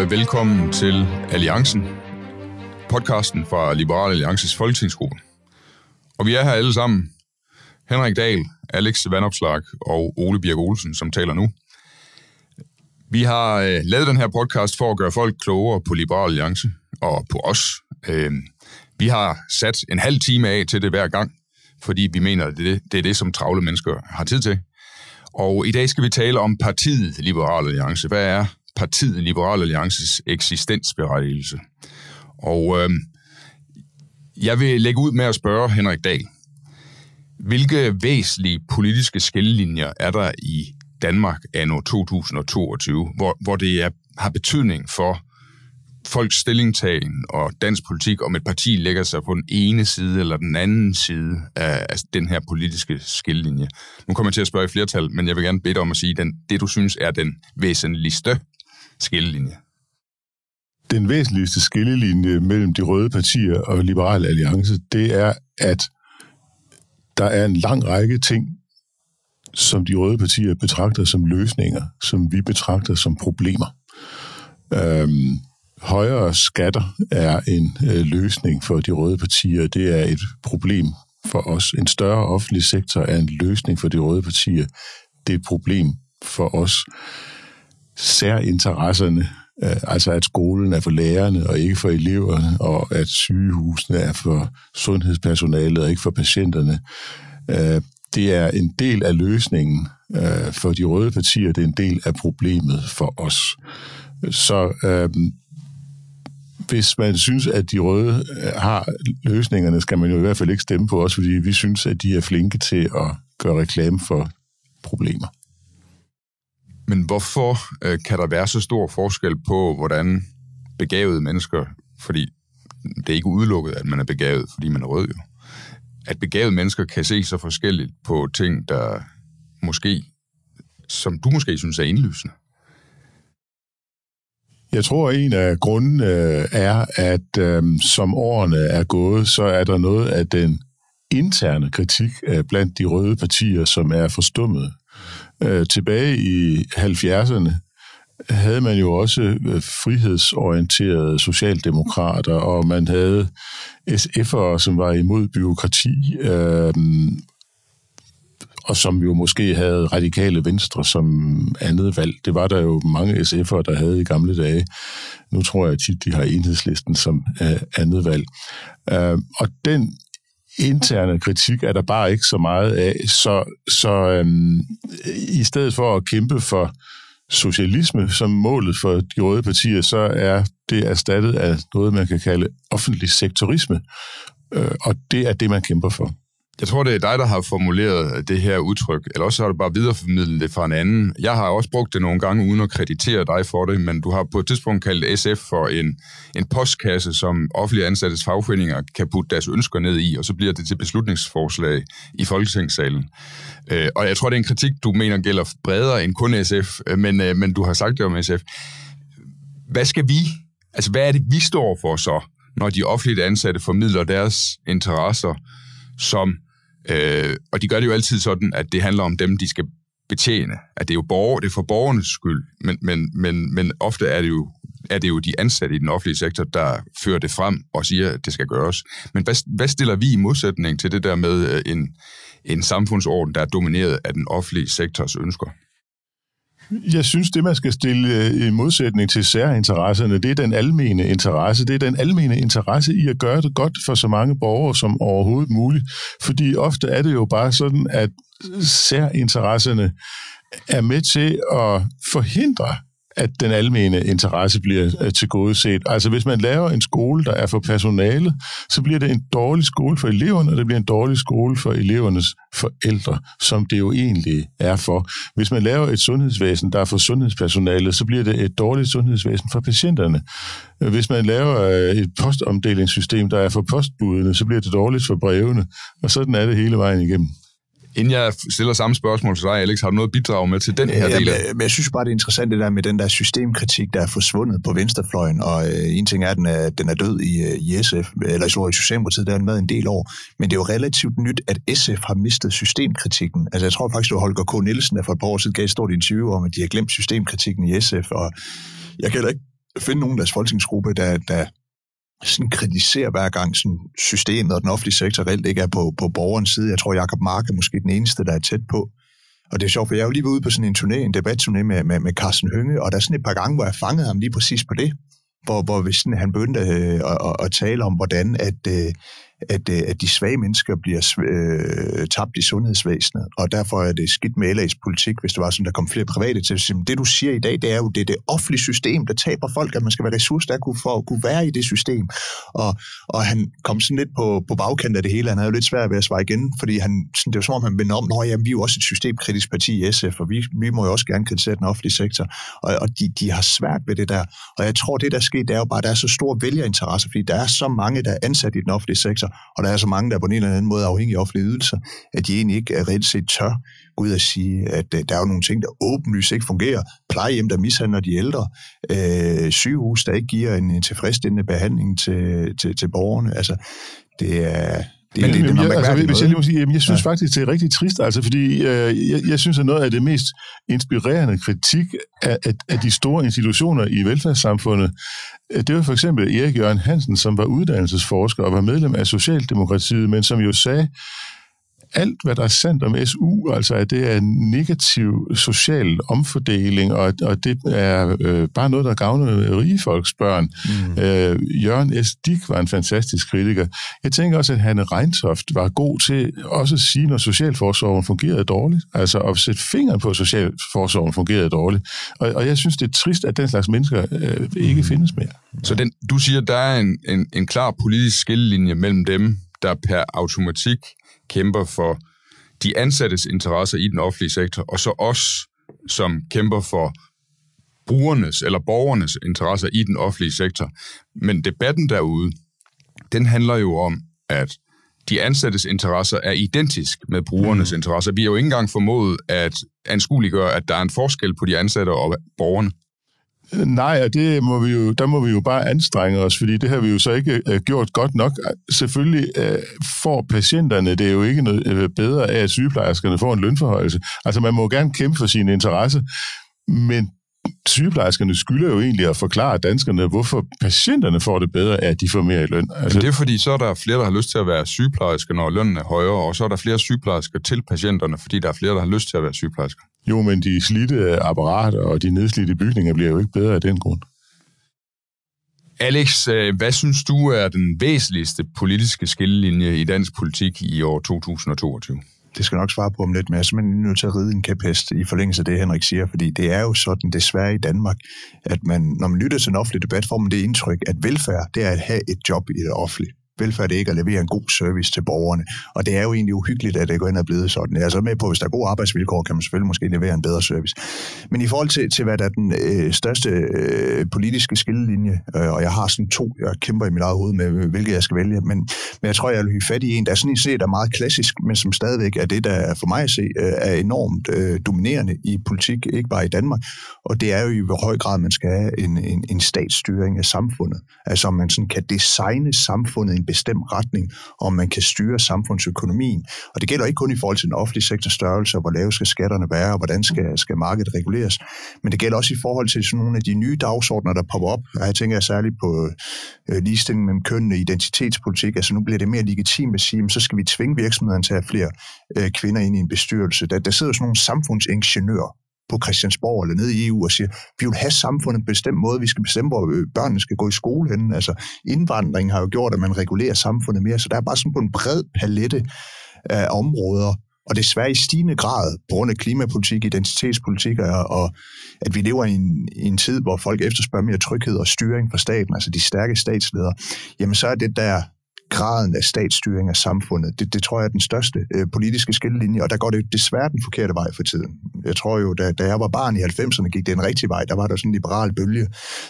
og velkommen til Alliancen, podcasten fra Liberal Alliances folketingsgruppe. Og vi er her alle sammen. Henrik Dahl, Alex Vandopslag og Ole Birk Olsen, som taler nu. Vi har øh, lavet den her podcast for at gøre folk klogere på Liberal Alliance og på os. Øh, vi har sat en halv time af til det hver gang, fordi vi mener, at det, det er det, som travle mennesker har tid til. Og i dag skal vi tale om partiet Liberal Alliance. Hvad er partiet Liberal Alliances eksistensberettigelse? Og øh, jeg vil lægge ud med at spørge Henrik Dahl. Hvilke væsentlige politiske skillelinjer er der i Danmark anno 2022, hvor, hvor det er, har betydning for folks stillingtagen og dansk politik, om et parti lægger sig på den ene side eller den anden side af, af den her politiske skillelinje. Nu kommer jeg til at spørge i flertal, men jeg vil gerne bede dig om at sige, den, det du synes er den væsentligste skillelinje. Den væsentligste skillelinje mellem de røde partier og Liberal Alliance, det er, at der er en lang række ting, som de røde partier betragter som løsninger, som vi betragter som problemer. Øhm, højere skatter er en øh, løsning for de røde partier. Det er et problem for os. En større offentlig sektor er en løsning for de røde partier. Det er et problem for os. Særinteresserne, øh, altså at skolen er for lærerne og ikke for eleverne, og at sygehusene er for sundhedspersonalet og ikke for patienterne, øh, det er en del af løsningen øh, for de røde partier, det er en del af problemet for os. Så hvis man synes, at de røde har løsningerne, skal man jo i hvert fald ikke stemme på os, fordi vi synes, at de er flinke til at gøre reklame for problemer. Men hvorfor øh, kan der være så stor forskel på, hvordan begavede mennesker, fordi det er ikke udelukket, at man er begavet, fordi man er rød jo, at begavede mennesker kan se så forskelligt på ting, der måske, som du måske synes er indlysende? Jeg tror, en af grunden øh, er, at øh, som årene er gået, så er der noget af den interne kritik øh, blandt de røde partier, som er forstummet. Øh, tilbage i 70'erne havde man jo også øh, frihedsorienterede socialdemokrater, og man havde SF'ere, som var imod byråkrati, øh, og som jo måske havde radikale venstre som andet valg. Det var der jo mange SF'ere, der havde i gamle dage. Nu tror jeg tit, de har enhedslisten som øh, andet valg. Øh, og den interne kritik er der bare ikke så meget af. Så, så øhm, i stedet for at kæmpe for socialisme som målet for de røde partier, så er det erstattet af noget, man kan kalde offentlig sektorisme. Øh, og det er det, man kæmper for. Jeg tror, det er dig, der har formuleret det her udtryk, eller også har du bare videreformidlet det fra en anden. Jeg har også brugt det nogle gange uden at kreditere dig for det, men du har på et tidspunkt kaldt SF for en, en postkasse, som offentlige ansattes fagforeninger kan putte deres ønsker ned i, og så bliver det til beslutningsforslag i Folketingssalen. Øh, og jeg tror, det er en kritik, du mener gælder bredere end kun SF, øh, men, øh, men du har sagt det om SF. Hvad skal vi, altså hvad er det, vi står for så, når de offentlige ansatte formidler deres interesser, som Øh, og de gør det jo altid sådan, at det handler om dem, de skal betjene. At det er jo borger, det er for borgernes skyld, men, men, men, men ofte er det, jo, er det jo de ansatte i den offentlige sektor, der fører det frem og siger, at det skal gøres. Men hvad, hvad stiller vi i modsætning til det der med øh, en, en samfundsorden, der er domineret af den offentlige sektors ønsker? Jeg synes, det man skal stille øh, i modsætning til særinteresserne, det er den almene interesse. Det er den almene interesse i at gøre det godt for så mange borgere som overhovedet muligt. Fordi ofte er det jo bare sådan, at særinteresserne er med til at forhindre at den almene interesse bliver øh, tilgodeset. Altså hvis man laver en skole, der er for personalet, så bliver det en dårlig skole for eleverne, og det bliver en dårlig skole for elevernes forældre, som det jo egentlig er for. Hvis man laver et sundhedsvæsen, der er for sundhedspersonalet, så bliver det et dårligt sundhedsvæsen for patienterne. Hvis man laver øh, et postomdelingssystem, der er for postbudene, så bliver det dårligt for brevene, og sådan er det hele vejen igennem. Inden jeg stiller samme spørgsmål til dig, Alex, har du noget at bidrage med til den her ja, del? Men, men jeg synes bare, det er interessant det der med den der systemkritik, der er forsvundet på venstrefløjen, og øh, en ting er, at den er, den er død i, øh, i SF, eller i i Socialdemokratiet, der er den med en del år, men det er jo relativt nyt, at SF har mistet systemkritikken. Altså jeg tror faktisk, var Holger K. Nielsen, der for et par år siden gav et stort interview om, at de har glemt systemkritikken i SF, og jeg kan ikke finde nogen af deres folketingsgruppe, der, der sådan kritiserer hver gang sådan systemet og den offentlige sektor reelt ikke er på, på borgerens side. Jeg tror, Jacob Mark er måske den eneste, der er tæt på. Og det er sjovt, for jeg er jo lige ude på sådan en turné, en debatturné med, med, med Carsten Hønge, og der er sådan et par gange, hvor jeg fangede ham lige præcis på det, hvor, hvor hvis sådan, han begyndte øh, at, at, at tale om, hvordan at, øh, at, øh, at de svage mennesker bliver øh, tabt i sundhedsvæsenet, og derfor er det skidt med LA's politik, hvis det var sådan, der kom flere private til. Så det du siger i dag, det er jo, det er det offentlige system, der taber folk, at man skal være ressourcestærk for at kunne være i det system. Og, og han kom sådan lidt på, på bagkant af det hele. Han havde jo lidt svært ved at svare igen, fordi han, sådan, det var som om, han vendte om, at vi er jo også et systemkritisk parti i SF, og vi, vi må jo også gerne kritisere den offentlige sektor. Og, og de, de har svært ved det der. Og jeg tror, det der sker, det er jo bare, at der er så stor vælgerinteresse, fordi der er så mange, der er ansat i den offentlige sektor, og der er så mange, der er på en eller anden måde afhængige af offentlige ydelser, at de egentlig ikke øh, reelt set tør gå ud og sige, at øh, der er jo nogle ting, der åbenlyst ikke fungerer. Plejehjem, der mishandler de ældre. Øh, sygehus, der ikke giver en, en tilfredsstillende behandling til, til, til borgerne. Altså, det er... Det, men, det, det, det, jeg, altså, hvis jeg lige må sige, jamen, jeg synes Ja. faktisk, det er rigtig trist, altså, fordi øh, jeg, jeg synes, at noget af det mest inspirerende kritik af, af, af de store institutioner i velfærdssamfundet, øh, det var for eksempel Erik Jørgen Hansen, som var uddannelsesforsker og var medlem af Socialdemokratiet, men som jo sagde, alt, hvad der er sandt om SU, altså at det er en negativ social omfordeling, og, og det er øh, bare noget, der gavner rige folks børn. Mm. Øh, Jørgen S. Dick var en fantastisk kritiker. Jeg tænker også, at Hanne Reintoft var god til også at sige, når socialforsorgen fungerede dårligt, altså at sætte fingeren på, at socialforsorgen fungerede dårligt. Og, og jeg synes, det er trist, at den slags mennesker øh, ikke findes mere. Så den, du siger, der er en, en, en klar politisk skillelinje mellem dem, der per automatik kæmper for de ansattes interesser i den offentlige sektor, og så os, som kæmper for brugernes eller borgernes interesser i den offentlige sektor. Men debatten derude, den handler jo om, at de ansattes interesser er identisk med brugernes mm. interesser. Vi har jo ikke engang formået at anskueliggøre, at der er en forskel på de ansatte og borgerne. Øh, nej, og det må vi jo, der må vi jo bare anstrenge os, fordi det har vi jo så ikke øh, gjort godt nok. Selvfølgelig uh, får patienterne det er jo ikke noget bedre af, at sygeplejerskerne får en lønforhøjelse. Altså man må gerne kæmpe for sine interesse, men sygeplejerskerne skylder jo egentlig at forklare danskerne, hvorfor patienterne får det bedre at de får mere i løn. Altså, det er fordi, så er der flere, der har lyst til at være sygeplejersker, når lønnen er højere, og så er der flere sygeplejersker til patienterne, fordi der er flere, der har lyst til at være sygeplejersker. Jo, men de slidte apparater og de nedslidte bygninger bliver jo ikke bedre af den grund. Alex, øh, hvad synes du er den væsentligste politiske skillelinje i dansk politik i år 2022? Det skal nok svare på om lidt, men jeg er simpelthen nødt til at ride en kæphest i forlængelse af det, Henrik siger, fordi det er jo sådan desværre i Danmark, at man, når man lytter til en offentlig debat, får man det indtryk, at velfærd, det er at have et job i det offentlige. Velfærd det ikke at levere en god service til borgerne. Og det er jo egentlig uhyggeligt, at det går ind og blevet sådan. Jeg er så med på, at hvis der er gode arbejdsvilkår, kan man selvfølgelig måske levere en bedre service. Men i forhold til, til hvad der er den øh, største øh, politiske skillelinje, øh, og jeg har sådan to, jeg kæmper i mit eget hoved med, hvilket jeg skal vælge, men, men jeg tror, jeg vil hive fat i en, der sådan set er meget klassisk, men som stadigvæk er det, der for mig at se øh, er enormt øh, dominerende i politik, ikke bare i Danmark. Og det er jo i hvor høj grad, man skal have en, en, en statsstyring af samfundet. Altså om man sådan kan designe samfundet i en bestemt retning, om man kan styre samfundsøkonomien. Og det gælder ikke kun i forhold til den offentlige sektors størrelse, og hvor lave skal skatterne være, og hvordan skal, skal markedet reguleres, men det gælder også i forhold til sådan nogle af de nye dagsordner, der popper op. Og Her tænker jeg særligt på øh, ligestilling mellem kønnene, identitetspolitik. Altså nu bliver det mere legitimt at sige, så skal vi tvinge virksomhederne til at have flere øh, kvinder ind i en bestyrelse. Der, der sidder sådan nogle samfundsingeniører, på Christiansborg eller nede i EU og siger, vi vil have samfundet på en bestemt måde, vi skal bestemme, hvor øh, børnene skal gå i skole henne. Altså indvandring har jo gjort, at man regulerer samfundet mere, så der er bare sådan på en bred palette af områder, og desværre i stigende grad, på grund af klimapolitik, identitetspolitik, og, og at vi lever i en, i en tid, hvor folk efterspørger mere tryghed og styring fra staten, altså de stærke statsledere, jamen så er det der graden af statsstyring af samfundet. Det, det tror jeg er den største øh, politiske skillelinje, og der går det desværre den forkerte vej for tiden. Jeg tror jo, da, da jeg var barn i 90'erne, gik det en rigtig vej. Der var der sådan en liberal bølge.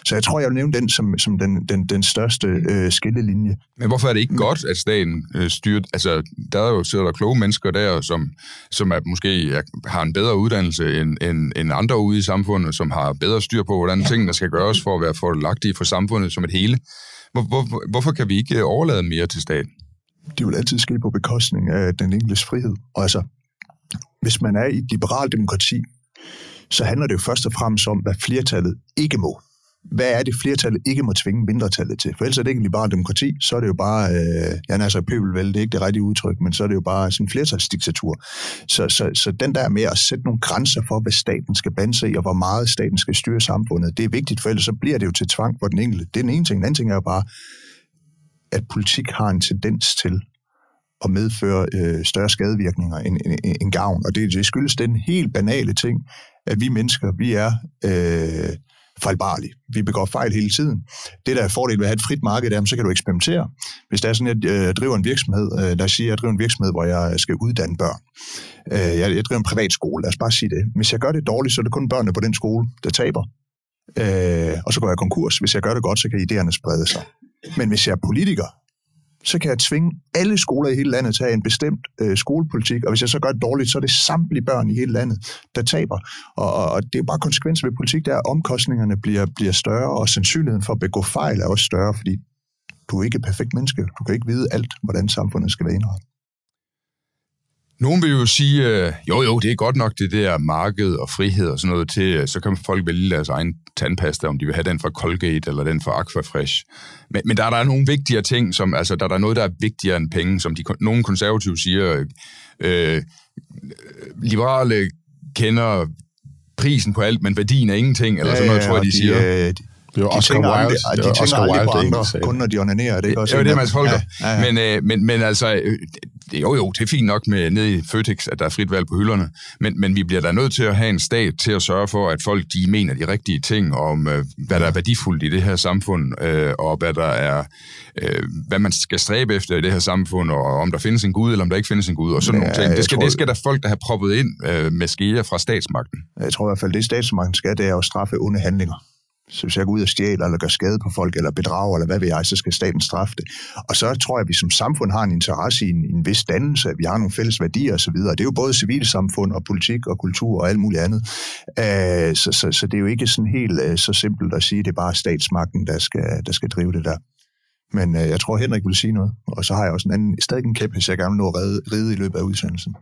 Så jeg tror, jeg vil nævne den som, som den, den, den største øh, skillelinje. Men hvorfor er det ikke godt, at staten øh, styrer... Altså, der er jo sidder der kloge mennesker der, som, som er, måske er, har en bedre uddannelse end, end, end andre ude i samfundet, som har bedre styr på, hvordan tingene skal gøres for at være fordelagtige for samfundet som et hele. Hvor, hvor, hvorfor kan vi ikke øh, overlade mere til staten? Det vil altid ske på bekostning af den enkeltes frihed. Og altså, hvis man er i et liberalt demokrati, så handler det jo først og fremmest om, hvad flertallet ikke må hvad er det flertallet ikke må tvinge mindretallet til? For ellers er det ikke bare demokrati, så er det jo bare, øh, ja, altså pøbelvælde, det er ikke det rigtige udtryk, men så er det jo bare sådan en flertalsdiktatur. Så, så, så den der med at sætte nogle grænser for, hvad staten skal bande sig i, og hvor meget staten skal styre samfundet, det er vigtigt, for ellers så bliver det jo til tvang for den enkelte. Det er den ene ting. Den anden ting er jo bare, at politik har en tendens til at medføre øh, større skadevirkninger end, end, end gavn. Og det, det skyldes den helt banale ting, at vi mennesker, vi er øh, fejlbarlig. Vi begår fejl hele tiden. Det, der er fordel ved at have et frit marked, er, så kan du eksperimentere. Hvis der er sådan, at jeg øh, driver en virksomhed, øh, lad os sige, at jeg driver en virksomhed, hvor jeg skal uddanne børn. Øh, jeg, jeg driver en privat skole, lad os bare sige det. Hvis jeg gør det dårligt, så er det kun børnene på den skole, der taber. Øh, og så går jeg konkurs. Hvis jeg gør det godt, så kan idéerne sprede sig. Men hvis jeg er politiker, så kan jeg tvinge alle skoler i hele landet til at have en bestemt øh, skolepolitik, og hvis jeg så gør det dårligt, så er det samtlige børn i hele landet, der taber. Og, og det er bare konsekvenser ved politik, der er, at omkostningerne bliver, bliver større, og sandsynligheden for at begå fejl er også større, fordi du er ikke et perfekt menneske. Du kan ikke vide alt, hvordan samfundet skal være indrettet. Nogen vil jo sige, øh, jo jo, det er godt nok det der marked og frihed og sådan noget til, øh, så kan folk vælge deres egen tandpasta, om de vil have den fra Colgate eller den fra Aquafresh. Men, men der er der nogle vigtigere ting, som, altså der er der noget, der er vigtigere end penge, som de, nogle konservative siger, øh, liberale kender prisen på alt, men værdien er ingenting, eller sådan noget, ja, ja, tror jeg, de, de siger. Øh, det var de Oscar tænker Wilde, aldrig, de tænker Oscar aldrig på andre, kun når de onanerer. Det er også det, det, man folker. Ja, ja, ja. Men, øh, men, men altså, øh, jo jo, det er fint nok med nede i Føtex, at der er frit valg på hylderne, men, men vi bliver da nødt til at have en stat til at sørge for, at folk de mener de rigtige ting om, øh, hvad der er værdifuldt i det her samfund, øh, og hvad der er, øh, hvad man skal stræbe efter i det her samfund, og om der findes en Gud, eller om der ikke findes en Gud, og sådan ja, nogle ting. Det skal, tror, det skal der folk, der har proppet ind øh, med skeer fra statsmagten. Jeg tror i hvert fald, det statsmagten skal, det er at straffe onde handlinger. Så hvis jeg går ud og stjæler, eller gør skade på folk, eller bedrager, eller hvad ved jeg, så skal staten straffe det. Og så tror jeg, at vi som samfund har en interesse i en, en vis dannelse, at vi har nogle fælles værdier osv. Det er jo både civilsamfund og politik og kultur og alt muligt andet. Uh, så, så, så det er jo ikke sådan helt uh, så simpelt at sige, at det er bare statsmagten, der skal, der skal drive det der. Men uh, jeg tror, Henrik vil sige noget. Og så har jeg også en anden, stadig en kæp, hvis jeg gerne vil nå at ride, ride i løbet af udsendelsen.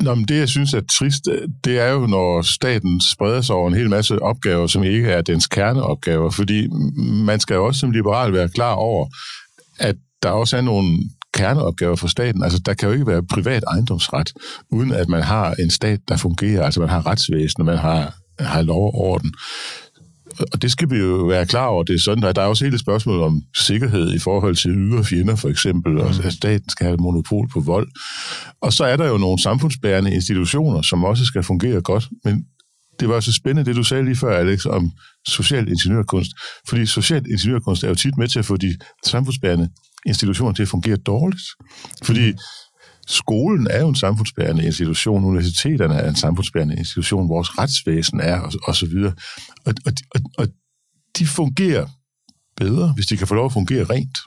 Nå, men det, jeg synes er trist, øh, det er jo, når staten spreder sig over en hel masse opgaver, som ikke er dens kerneopgaver. Fordi man skal jo også som liberal være klar over, at der også er nogle kerneopgaver for staten. Altså, der kan jo ikke være privat ejendomsret, uden at man har en stat, der fungerer. Altså, man har retsvæsen, man har, har lov og orden og det skal vi jo være klar over. Det er sådan, at der er også hele spørgsmål om sikkerhed i forhold til ydre fjender, for eksempel, og mm. at staten skal have monopol på vold. Og så er der jo nogle samfundsbærende institutioner, som også skal fungere godt. Men det var så spændende, det du sagde lige før, Alex, om social ingeniørkunst. Fordi social ingeniørkunst er jo tit med til at få de samfundsbærende institutioner til at fungere dårligt. Fordi mm skolen er jo en samfundsbærende institution, universiteterne er en samfundsbærende institution, vores retsvæsen er, og, og så videre. Og, og, og, og de fungerer bedre, hvis de kan få lov at fungere rent.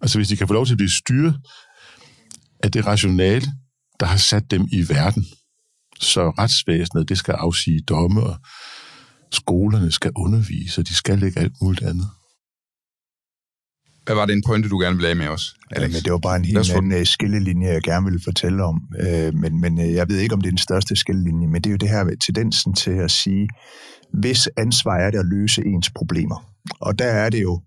Altså hvis de kan få lov til at blive styret af det rationale, der har sat dem i verden. Så retsvæsenet, det skal afsige domme, og skolerne skal undervise, og de skal ikke alt muligt andet. Hvad var det en pointe, du gerne ville have med os, Alex? Ja, men det var bare en helt anden uh, skillelinje, jeg gerne ville fortælle om. Uh, men men uh, jeg ved ikke, om det er den største skillelinje, men det er jo det her med tendensen til at sige, hvis ansvar er det at løse ens problemer. Og der er det jo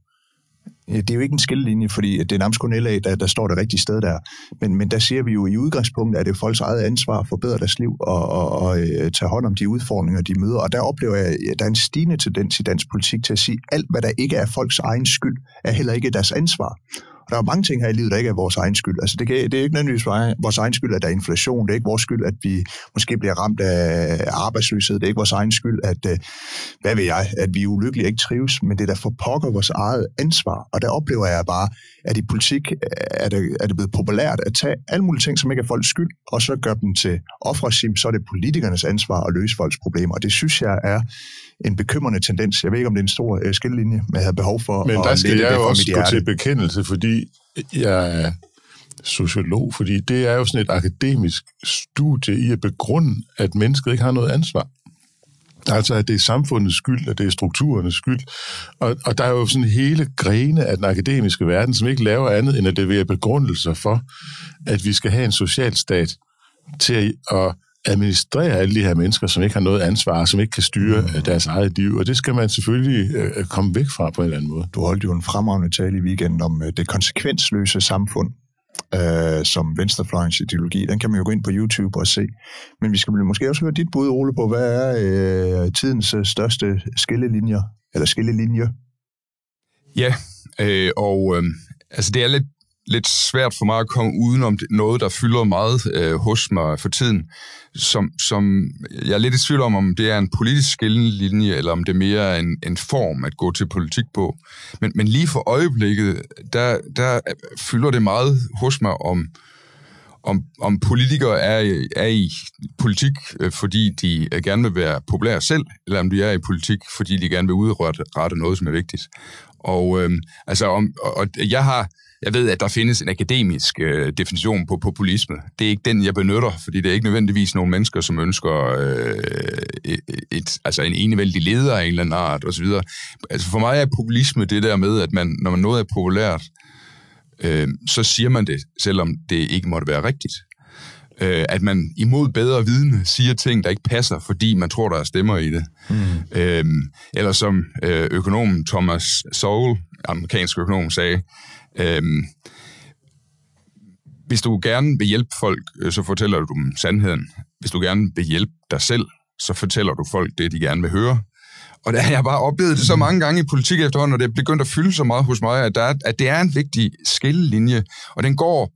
det er jo ikke en skillelinje, fordi det er nærmest kun LA, der, der står det rigtige sted der. Men, men der siger vi jo i udgangspunktet, at det er folks eget ansvar at forbedre deres liv og, og, og øh, tage hånd om de udfordringer, de møder. Og der oplever jeg, at der er en stigende tendens i dansk politik til at sige, at alt, hvad der ikke er folks egen skyld, er heller ikke deres ansvar. Og der er mange ting her i livet, der ikke er vores egen skyld. Altså, det, kan, det er ikke nødvendigvis vores egen skyld, at der er inflation. Det er ikke vores skyld, at vi måske bliver ramt af arbejdsløshed. Det er ikke vores egen skyld, at, øh, hvad ved jeg, at vi er ulykkelige og ikke trives. Men det er der for pokker vores eget ansvar. Og der oplever jeg bare, at i politik øh, er det, er det blevet populært at tage alle mulige ting, som ikke er folks skyld, og så gøre dem til offersim, så er det politikernes ansvar at løse folks problemer. Og det synes jeg er en bekymrende tendens. Jeg ved ikke, om det er en stor øh, skillelinje, men jeg havde behov for men der skal jeg jo også gå til bekendelse, fordi jeg er sociolog, fordi det er jo sådan et akademisk studie i at begrunde, at mennesket ikke har noget ansvar. Altså, at det er samfundets skyld, at det er strukturernes skyld. Og, og der er jo sådan hele grene af den akademiske verden, som ikke laver andet end at levere begrundelser for, at vi skal have en social stat til at administrere alle de her mennesker, som ikke har noget ansvar, som ikke kan styre mm. deres eget liv, og det skal man selvfølgelig øh, komme væk fra på en eller anden måde. Du holdt jo en fremragende tale i weekenden om øh, det konsekvensløse samfund, øh, som venstrefløjens ideologi. Den kan man jo gå ind på YouTube og se. Men vi skal måske også høre dit bud, Ole, på, hvad er øh, tidens øh, største skillelinjer, eller skillelinje? Ja, øh, og øh, altså det er lidt lidt svært for mig at komme udenom noget, der fylder meget øh, hos mig for tiden, som, som jeg er lidt i tvivl om, om det er en politisk skillelinje, eller om det mere er en, en form at gå til politik på. Men, men lige for øjeblikket, der, der fylder det meget hos mig om, om, om politikere er, er i politik, øh, fordi de øh, gerne vil være populære selv, eller om de er i politik, fordi de gerne vil udrette noget, som er vigtigt. Og øh, altså, om, og jeg har jeg ved, at der findes en akademisk øh, definition på populisme. Det er ikke den, jeg benytter, fordi det er ikke nødvendigvis nogle mennesker, som ønsker øh, et, altså en enevældig leder af en eller anden art osv. Altså for mig er populisme det der med, at man, når man noget er populært, øh, så siger man det, selvom det ikke måtte være rigtigt. Øh, at man imod bedre vidne siger ting, der ikke passer, fordi man tror, der er stemmer i det. Mm. Øh, eller som øh, økonomen Thomas Sowell, amerikansk økonom, sagde, Øhm, hvis du gerne vil hjælpe folk, øh, så fortæller du dem sandheden. Hvis du gerne vil hjælpe dig selv, så fortæller du folk det, de gerne vil høre. Og der har jeg bare oplevet det så mange gange i politik efterhånden, og det er begyndt at fylde så meget hos mig, at, der er, at det er en vigtig skillelinje, og den går...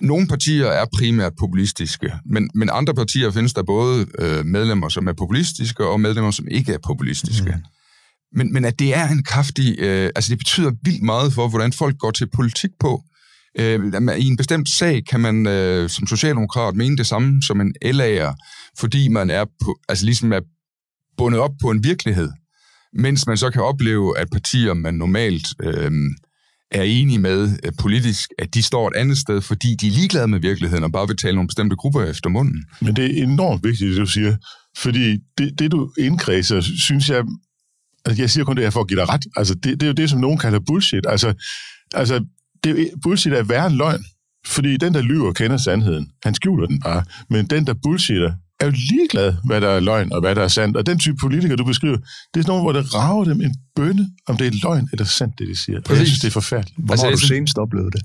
Nogle partier er primært populistiske, men, men andre partier findes der både øh, medlemmer, som er populistiske, og medlemmer, som ikke er populistiske. Mm. Men, men at det er en kraftig... Øh, altså, det betyder vildt meget for, hvordan folk går til politik på. Øh, I en bestemt sag kan man øh, som socialdemokrat mene det samme som en LA'er, fordi man er på, altså ligesom er bundet op på en virkelighed, mens man så kan opleve, at partier, man normalt øh, er enige med øh, politisk, at de står et andet sted, fordi de er ligeglade med virkeligheden og bare vil tale nogle bestemte grupper efter munden. Men det er enormt vigtigt, det du siger, fordi det, det du indkredser, synes jeg Altså, jeg siger kun det her for at give dig ret. Altså, det, det er jo det, som nogen kalder bullshit. Altså, altså det, bullshit er værre end løgn. Fordi den, der lyver, kender sandheden. Han skjuler den bare. Men den, der bullshitter, er jo ligeglad, hvad der er løgn og hvad der er sandt. Og den type politikere, du beskriver, det er sådan nogen, hvor det rager dem en bønne, om det er løgn eller sandt, det de siger. Præcis. Jeg synes, det er forfærdeligt. Hvornår altså, har du senest oplevet det?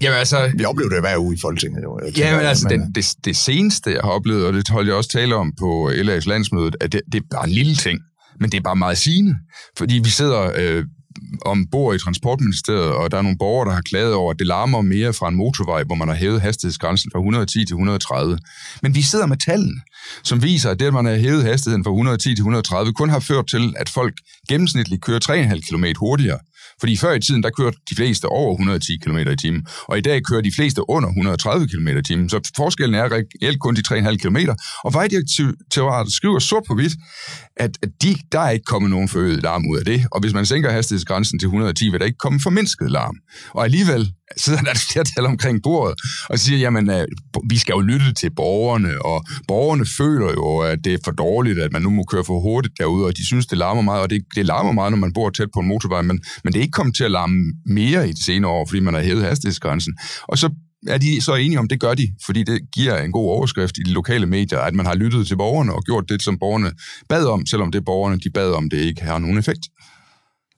Jamen altså... Vi oplever det hver uge i Folketinget. Jo. Ja, men altså, det, det, det seneste, jeg har oplevet, og det holdt jeg også tale om på LA's landsmødet, at det, det er bare en lille ting men det er bare meget sigende, fordi vi sidder øh, ombord i Transportministeriet, og der er nogle borgere, der har klaget over, at det larmer mere fra en motorvej, hvor man har hævet hastighedsgrænsen fra 110 til 130. Men vi sidder med tallene, som viser, at det, at man har hævet hastigheden fra 110 til 130, kun har ført til, at folk gennemsnitligt kører 3,5 km hurtigere. Fordi før i tiden, der kørte de fleste over 110 km i timen, og i dag kører de fleste under 130 km i timen. Så forskellen er reelt kun de 3,5 km. Og Vejdirektoratet skriver sort på hvidt, at de, der er ikke kommet nogen forøget larm ud af det. Og hvis man sænker hastighedsgrænsen til 110, vil der ikke komme formindsket larm. Og alligevel sidder der et flertal omkring bordet og siger, jamen, øh, vi skal jo lytte til borgerne, og borgerne føler jo, at det er for dårligt, at man nu må køre for hurtigt derude, og de synes, det larmer meget, og det, det larmer meget, når man bor tæt på en motorvej, men, men det er ikke kommet til at larme mere i de senere år, fordi man har hævet hastighedsgrænsen. Og så er de så enige om, det gør de, fordi det giver en god overskrift i de lokale medier, at man har lyttet til borgerne og gjort det, som borgerne bad om, selvom det borgerne de bad om, det ikke har nogen effekt.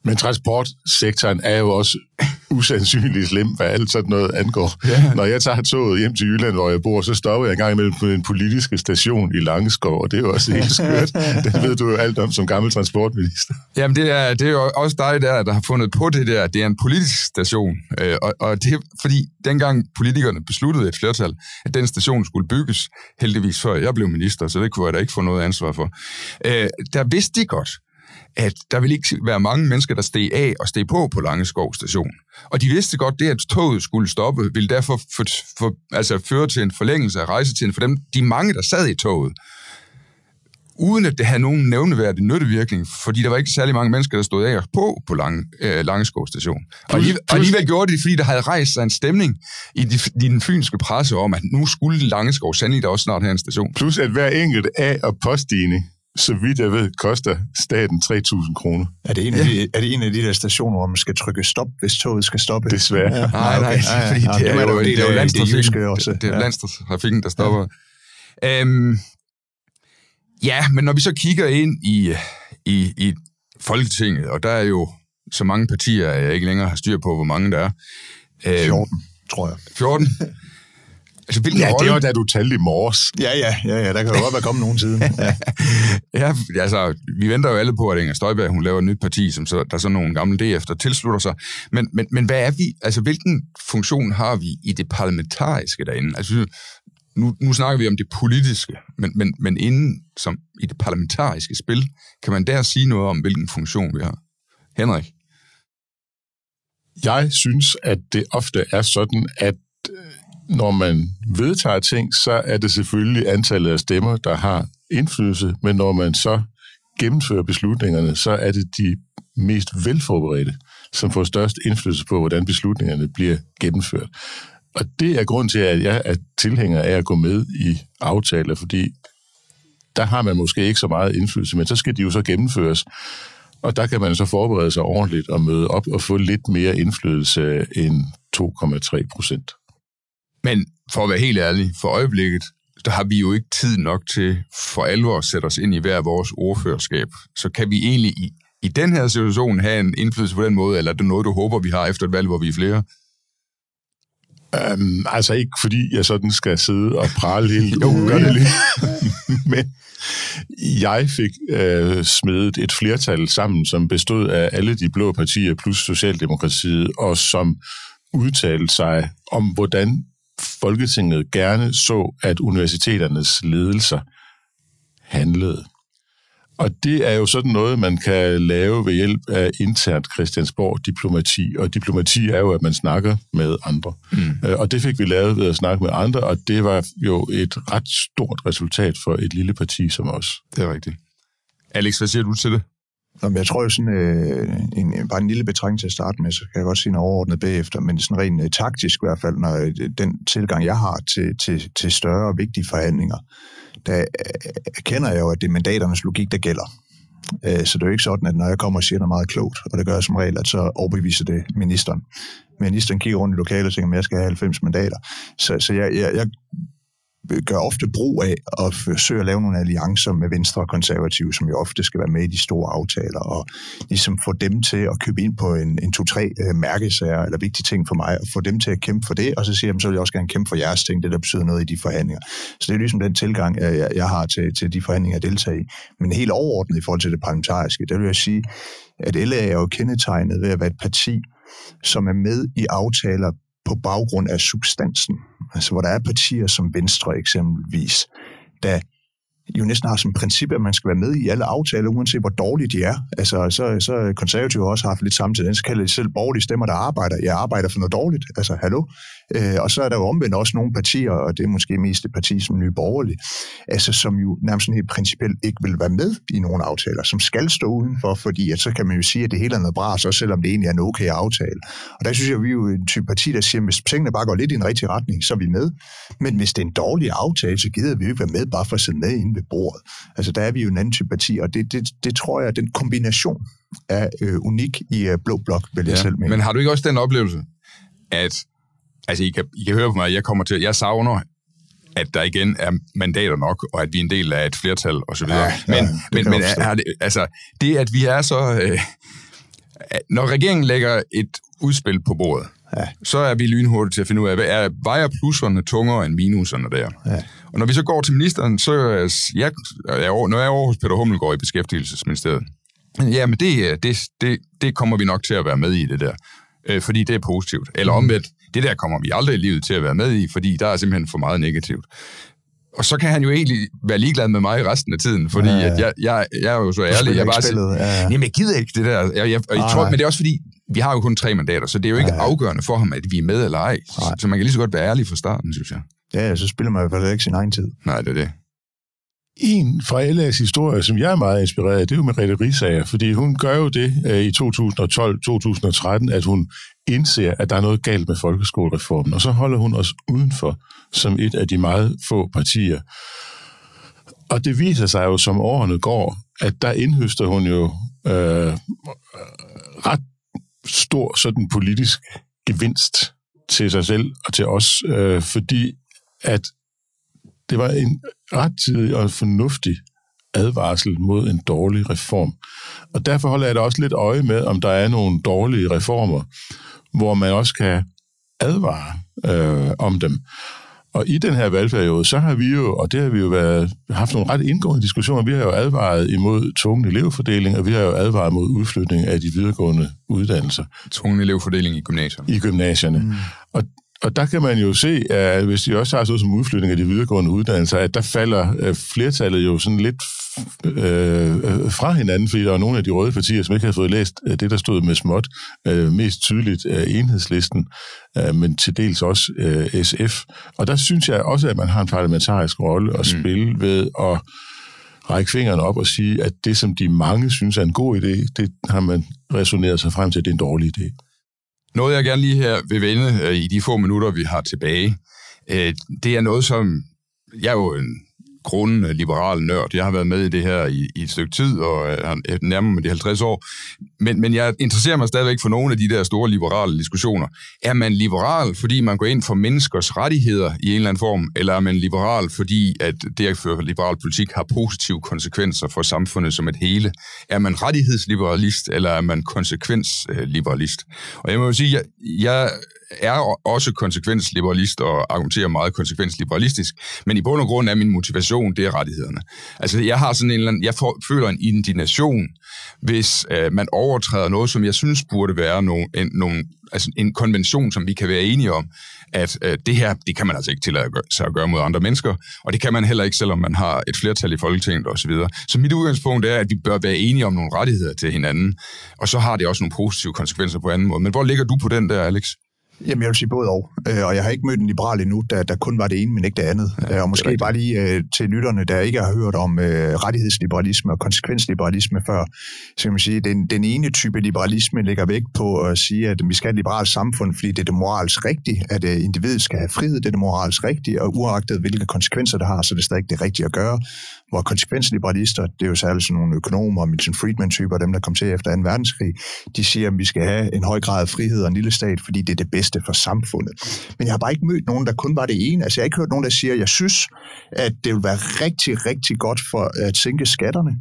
Men transportsektoren er jo også usandsynligt slem, hvad alt sådan noget angår. Ja. Når jeg tager toget hjem til Jylland, hvor jeg bor, så stopper jeg en gang imellem på en politiske station i Langeskov, og det er jo også helt skørt. det ved du jo alt om som gammel transportminister. Jamen, det er, det er jo også dig der, der har fundet på det der. Det er en politisk station, øh, og, og det er fordi dengang politikerne besluttede et flertal, at den station skulle bygges, heldigvis før jeg blev minister, så det kunne jeg da ikke få noget ansvar for. Øh, der vidste de godt, at der vil ikke være mange mennesker, der steg af og steg på på Langeskov station. Og de vidste godt, det at toget skulle stoppe, ville derfor for, for, altså føre til en forlængelse af rejsetiden for dem, de mange, der sad i toget uden at det havde nogen nævneværdig nyttevirkning, fordi der var ikke særlig mange mennesker, der stod af og på på Lange, øh, Langeskov station. Og alligevel, og alligevel gjorde det, fordi der havde rejst sig en stemning i, de, i den fynske presse om, at nu skulle Langeskov sandelig da også snart have en station. Plus at hver enkelt af- og poststigning så vidt jeg ved, koster staten 3.000 kroner. Er det, en af de, er det en af de der stationer, hvor man skal trykke stop, hvis toget skal stoppe? Desværre. Ja. Nej, nej, okay. fordi det, er jo, det er jo landstrafikken, det, det er landstrafikken, der stopper. Øhm, ja, men når vi så kigger ind i, i, i Folketinget, og der er jo så mange partier, at jeg ikke længere har styr på, hvor mange der er. Øhm, 14, tror jeg. 14? Altså, hvilken ja, rolle? det var da du talte i morges. Ja, ja, ja, ja der kan jo godt være kommet nogen siden. Ja. ja, altså, vi venter jo alle på, at Inger Støjberg, hun laver et nyt parti, som så, der er sådan nogle gamle DF, der tilslutter sig. Men, men, men hvad er vi, altså hvilken funktion har vi i det parlamentariske derinde? Altså, nu, nu snakker vi om det politiske, men, men, men inden som i det parlamentariske spil, kan man der sige noget om, hvilken funktion vi har? Henrik? Jeg synes, at det ofte er sådan, at når man vedtager ting, så er det selvfølgelig antallet af stemmer, der har indflydelse, men når man så gennemfører beslutningerne, så er det de mest velforberedte, som får størst indflydelse på, hvordan beslutningerne bliver gennemført. Og det er grund til, at jeg er tilhænger af at gå med i aftaler, fordi der har man måske ikke så meget indflydelse, men så skal de jo så gennemføres. Og der kan man så forberede sig ordentligt og møde op og få lidt mere indflydelse end 2,3 procent. Men for at være helt ærlig, for øjeblikket, der har vi jo ikke tid nok til for alvor at sætte os ind i hver vores ordførerskab. Så kan vi egentlig i, i den her situation have en indflydelse på den måde, eller er det noget, du håber, vi har efter et valg, hvor vi er flere? Um, altså ikke fordi jeg sådan skal sidde og prale helt jo, gør det lige. Men jeg fik øh, smedet et flertal sammen, som bestod af alle de blå partier plus Socialdemokratiet, og som udtalte sig om, hvordan Folketinget gerne så, at universiteternes ledelser handlede. Og det er jo sådan noget, man kan lave ved hjælp af internt Christiansborg-diplomati. Og diplomati er jo, at man snakker med andre. Mm. Øh, og det fik vi lavet ved at snakke med andre, og det var jo et ret stort resultat for et lille parti som os. Det er rigtigt. Alex, hvad siger du til det? Nå, jeg tror jo sådan, øh, en, bare en lille betragtning til at starte med, så kan jeg godt sige noget overordnet bagefter, men sådan rent øh, taktisk i hvert fald, når øh, den tilgang, jeg har til, til, til større og vigtige forhandlinger, der øh, erkender jeg jo, at det er mandaternes logik, der gælder. Øh, så det er jo ikke sådan, at når jeg kommer og siger noget meget klogt, og det gør jeg som regel, at så overbeviser det ministeren. Ministeren kigger rundt i lokalet og tænker, at jeg skal have 90 mandater. Så, så jeg, jeg, jeg Øh, gør ofte brug af at forsøge at lave nogle alliancer med Venstre og Konservative, som jo ofte skal være med i de store aftaler, og ligesom få dem til at købe ind på en, en to-tre øh, mærkesager, eller vigtige ting for mig, og få dem til at kæmpe for det, og så siger jeg, så vil jeg også gerne kæmpe for jeres ting, det der betyder noget i de forhandlinger. Så det er ligesom den tilgang, jeg, jeg har til, til de forhandlinger, jeg deltager i. Men helt overordnet i forhold til det parlamentariske, der vil jeg sige, at LA er jo kendetegnet ved at være et parti, som er med i aftaler på baggrund af substansen. Altså hvor der er partier som Venstre eksempelvis, der jo næsten har som princip, at man skal være med i alle aftaler, uanset hvor dårlige de er. Altså, så, så konservative også haft lidt samme tendens, kalder de selv borgerlige stemmer, der arbejder. Jeg arbejder for noget dårligt. Altså, hallo? Øh, og så er der jo omvendt også nogle partier, og det er måske mest et parti som Nye Borgerlige, altså, som jo nærmest sådan helt principielt ikke vil være med i nogle aftaler, som skal stå udenfor, fordi at så kan man jo sige, at det hele er noget bras, også selvom det egentlig er en okay aftale. Og der synes jeg, at vi er jo en type parti, der siger, at hvis tingene bare går lidt i en rigtig retning, så er vi med. Men hvis det er en dårlig aftale, så gider vi jo ikke være med bare for at sidde med inden ved bordet. Altså der er vi jo en parti, og det, det, det tror jeg, den kombination er øh, unik i øh, Blå Blok, vil jeg ja, selv mene. Men har du ikke også den oplevelse, at altså I kan, I kan høre på mig, jeg kommer til, jeg savner, at der igen er mandater nok, og at vi er en del af et flertal og så videre. Ja, men, ja, men, men er det, altså, det, at vi er så... Øh, når regeringen lægger et udspil på bordet, ja. så er vi lynhurtige til at finde ud af, hvad er vejer plusserne tungere end minuserne der. Ja. Og når vi så går til ministeren, så jeg, jeg, når jeg er over hos Peter Hummelgaard i Beskæftigelsesministeriet, ja, men det, det, det, det kommer vi nok til at være med i det der, øh, fordi det er positivt. Eller mhm. omvendt, det der kommer vi aldrig i livet til at være med i, fordi der er simpelthen for meget negativt. Og så kan han jo egentlig være ligeglad med mig resten af tiden, fordi ja, ja. At jeg, jeg, jeg er jo så ærlig. Jeg bare siger, ja, ja. jamen jeg gider ikke det der. Jeg, jeg, og jeg tror, men det er også fordi, vi har jo kun tre mandater, så det er jo ikke ja, ja. afgørende for ham, at vi er med eller ej. Nej. Så man kan lige så godt være ærlig fra starten, synes jeg. Ja, så spiller man i hvert fald ikke sin egen tid. Nej, det er det. En fra LA's historie, som jeg er meget inspireret af, det er jo Merete Risager, fordi hun gør jo det øh, i 2012-2013, at hun indser, at der er noget galt med folkeskolereformen, og så holder hun os udenfor som et af de meget få partier. Og det viser sig jo, som årene går, at der indhøster hun jo øh, ret stor sådan politisk gevinst til sig selv og til os, øh, fordi at det var en rettidig og fornuftig advarsel mod en dårlig reform. Og derfor holder jeg da også lidt øje med, om der er nogle dårlige reformer, hvor man også kan advare øh, om dem. Og i den her valgperiode, så har vi jo, og det har vi jo været, haft nogle ret indgående diskussioner, vi har jo advaret imod tvungen elevfordeling, og vi har jo advaret mod udflytning af de videregående uddannelser. Tvungen elevfordeling i gymnasierne. I gymnasierne. Mm. Og og der kan man jo se, at hvis de også har sådan som udflytning af de videregående uddannelser, at der falder øh, flertallet jo sådan lidt øh, øh, fra hinanden, fordi der er nogle af de røde partier, som ikke har fået læst øh, det, der stod med småt, øh, mest tydeligt af enhedslisten, øh, men til dels også øh, SF. Og der synes jeg også, at man har en parlamentarisk rolle at mm. spille mm. ved at række fingrene op og sige, at det, som de mange synes er en god idé, det har man resoneret sig frem til, at det er en dårlig idé. Noget, jeg gerne lige her vil vende øh, i de få minutter, vi har tilbage, øh, det er noget, som... Jeg er jo en grundende liberal nørd. Jeg har været med i det her i, i et stykke tid, og øh, er nærmere med de 50 år. Men, men jeg interesserer mig stadigvæk for nogle af de der store liberale diskussioner. Er man liberal, fordi man går ind for menneskers rettigheder i en eller anden form, eller er man liberal, fordi at det at føre liberal politik har positive konsekvenser for samfundet som et hele? Er man rettighedsliberalist, eller er man konsekvensliberalist? Og jeg må jo sige, jeg, jeg er også konsekvensliberalist og argumenterer meget konsekvensliberalistisk, men i bund og grund er min motivation, det er rettighederne. Altså, jeg har sådan en eller anden, jeg får, føler en indignation, hvis øh, man overtræder noget, som jeg synes burde være nogle, en, nogle, altså en konvention, som vi kan være enige om, at øh, det her, det kan man altså ikke tillade sig at gøre mod andre mennesker, og det kan man heller ikke, selvom man har et flertal i Folketinget osv. Så, så mit udgangspunkt er, at vi bør være enige om nogle rettigheder til hinanden, og så har det også nogle positive konsekvenser på anden måde. Men hvor ligger du på den der, Alex? Jamen, jeg vil sige både og. Øh, og jeg har ikke mødt en liberal endnu, der, der kun var det ene, men ikke det andet. Ja, øh, og måske bare lige uh, til lytterne, der ikke har hørt om uh, rettighedsliberalisme og konsekvensliberalisme før, så kan man sige, at den, den ene type liberalisme ligger væk på at sige, at vi skal have et liberalt samfund, fordi det er det moralsk rigtige, at individet skal have frihed, det er det moralsk rigtige, og uagtet hvilke konsekvenser det har, så det er stadig det rigtige at gøre hvor konsekvensliberalister, det er jo særligt sådan nogle økonomer, Milton Friedman-typer, dem der kom til efter 2. verdenskrig, de siger, at vi skal have en høj grad af frihed og en lille stat, fordi det er det bedste for samfundet. Men jeg har bare ikke mødt nogen, der kun var det ene. Altså jeg har ikke hørt nogen, der siger, at jeg synes, at det vil være rigtig, rigtig godt for at sænke skatterne,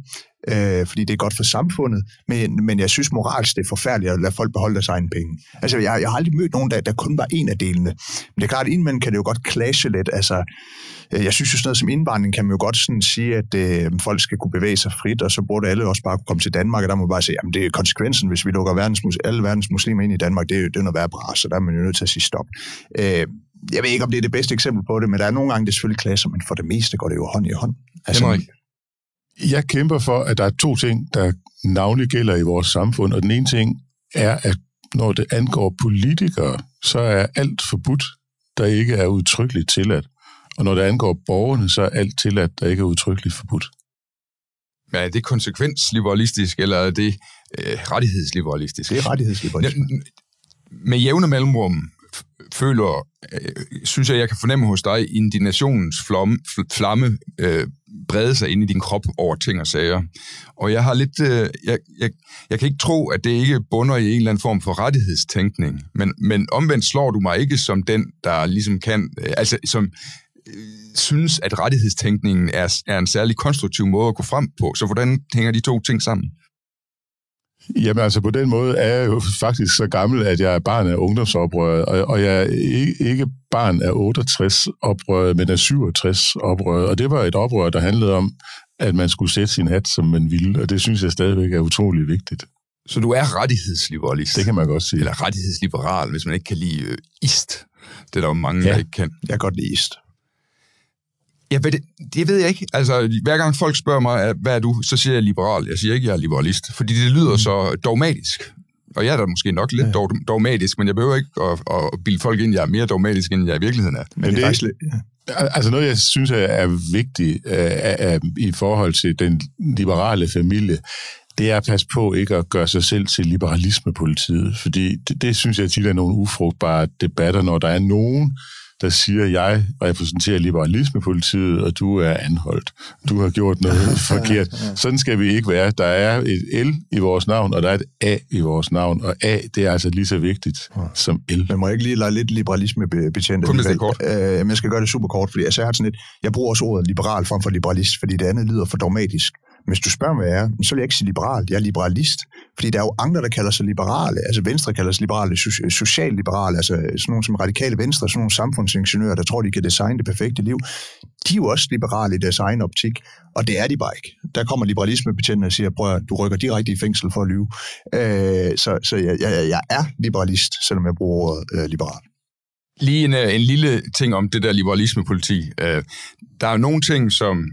øh, fordi det er godt for samfundet, men, men jeg synes moralsk, det er forfærdeligt at lade folk beholde deres egne penge. Altså, jeg, jeg har aldrig mødt nogen, der, der kun var en af delene. Men det er klart, at indimellem kan det jo godt clashe lidt. Altså, øh, jeg synes jo sådan noget som indvandring kan man jo godt sådan sige, at øh, folk skal kunne bevæge sig frit, og så burde alle også bare kunne komme til Danmark, og der må man bare sige, at det er konsekvensen, hvis vi lukker verdens, alle verdens muslimer ind i Danmark, det er, det er noget værre bra, så der er man jo nødt til at sige stop. Øh, jeg ved ikke, om det er det bedste eksempel på det, men der er nogle gange, det selvfølgelig klasser, men for det meste går det jo hånd i hånd. Altså, Henrik, jeg kæmper for, at der er to ting, der navnlig gælder i vores samfund, og den ene ting er, at når det angår politikere, så er alt forbudt, der ikke er udtrykkeligt tilladt. Og når det angår borgerne, så er alt tilladt, der ikke er udtrykkeligt forbudt. Men er det konsekvensliberalistisk, eller er det øh, rettighedsliberalistisk? Det er rettighedsliberalistisk. Med jævne mellemrum føler, øh, synes jeg, jeg kan fornemme hos dig, indignationens flamme, flamme øh, brede sig ind i din krop over ting og sager. Og jeg har lidt, øh, jeg, jeg, jeg kan ikke tro, at det ikke bunder i en eller anden form for rettighedstænkning, men, men omvendt slår du mig ikke som den, der ligesom kan, øh, altså som øh, synes, at rettighedstænkningen er, er en særlig konstruktiv måde at gå frem på. Så hvordan hænger de to ting sammen? Jamen altså, på den måde er jeg jo faktisk så gammel, at jeg er barn af ungdomsoprøret, og, og jeg er ikke, barn af 68-oprøret, men af 67-oprøret. Og det var et oprør, der handlede om, at man skulle sætte sin hat, som man ville, og det synes jeg stadigvæk er utrolig vigtigt. Så du er rettighedsliberalist? Det kan man godt sige. Eller rettighedsliberal, hvis man ikke kan lide øh, ist. Det er der jo mange, ja, der ikke kan. Jeg kan godt lide ist. Ja, det, det ved jeg ikke. Altså, hver gang folk spørger mig, hvad er du, så siger jeg liberal. Jeg siger ikke, jeg er liberalist, fordi det lyder mm. så dogmatisk. Og jeg er da måske nok lidt ja. dogmatisk, men jeg behøver ikke at, at bilde folk ind, jeg er mere dogmatisk, end jeg i virkeligheden er. Men, men det er faktisk ja. Altså noget, jeg synes er vigtigt uh, uh, i forhold til den liberale familie, det er at passe på ikke at gøre sig selv til liberalismepolitiet, fordi det, det synes jeg tit er nogle ufrugtbare debatter, når der er nogen, der siger, jeg repræsenterer liberalismepolitiet, og du er anholdt. Du har gjort noget forkert. Sådan skal vi ikke være. Der er et L i vores navn, og der er et A i vores navn, og A, det er altså lige så vigtigt som L. Men må jeg ikke lige lade lidt liberalisme betjent? Kun det kort. Øh, jeg skal gøre det super kort, fordi altså, jeg har sådan et, jeg bruger også ordet liberal frem for liberalist, fordi det andet lyder for dogmatisk. Hvis du spørger, hvad jeg er, så vil jeg ikke sige liberal. Jeg er liberalist. Fordi der er jo andre, der kalder sig liberale. Altså Venstre kalder sig liberale, socialliberale, altså sådan nogle som radikale venstre, sådan nogle samfundsingeniører, der tror, de kan designe det perfekte liv. De er jo også liberale i deres egen optik, og det er de bare ikke. Der kommer liberalismebetjentene og siger, prøv at du rykker direkte i fængsel for at lyve. Øh, så så jeg, jeg, jeg er liberalist, selvom jeg bruger ordet øh, liberal. Lige en, øh, en lille ting om det der liberalismepoliti. Øh, der er nogle ting, som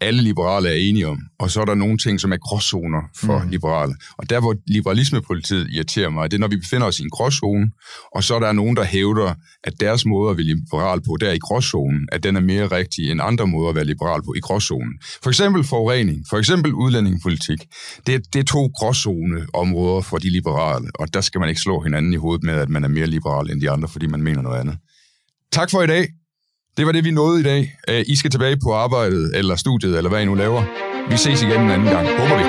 alle liberale er enige om, og så er der nogle ting, som er gråzoner for mm. liberale. Og der, hvor liberalismepolitiet irriterer mig, det er, når vi befinder os i en gråzone, og så er der nogen, der hævder, at deres måde at være liberal på, der i gråzonen, at den er mere rigtig end andre måder at være liberal på i gråzonen. For eksempel forurening, for eksempel udlændingepolitik. Det, det er to gråzoneområder for de liberale, og der skal man ikke slå hinanden i hovedet med, at man er mere liberal end de andre, fordi man mener noget andet. Tak for i dag. Det var det, vi nåede i dag. Øh, I skal tilbage på arbejdet, eller studiet, eller hvad I nu laver. Vi ses igen en anden gang. Håber vi.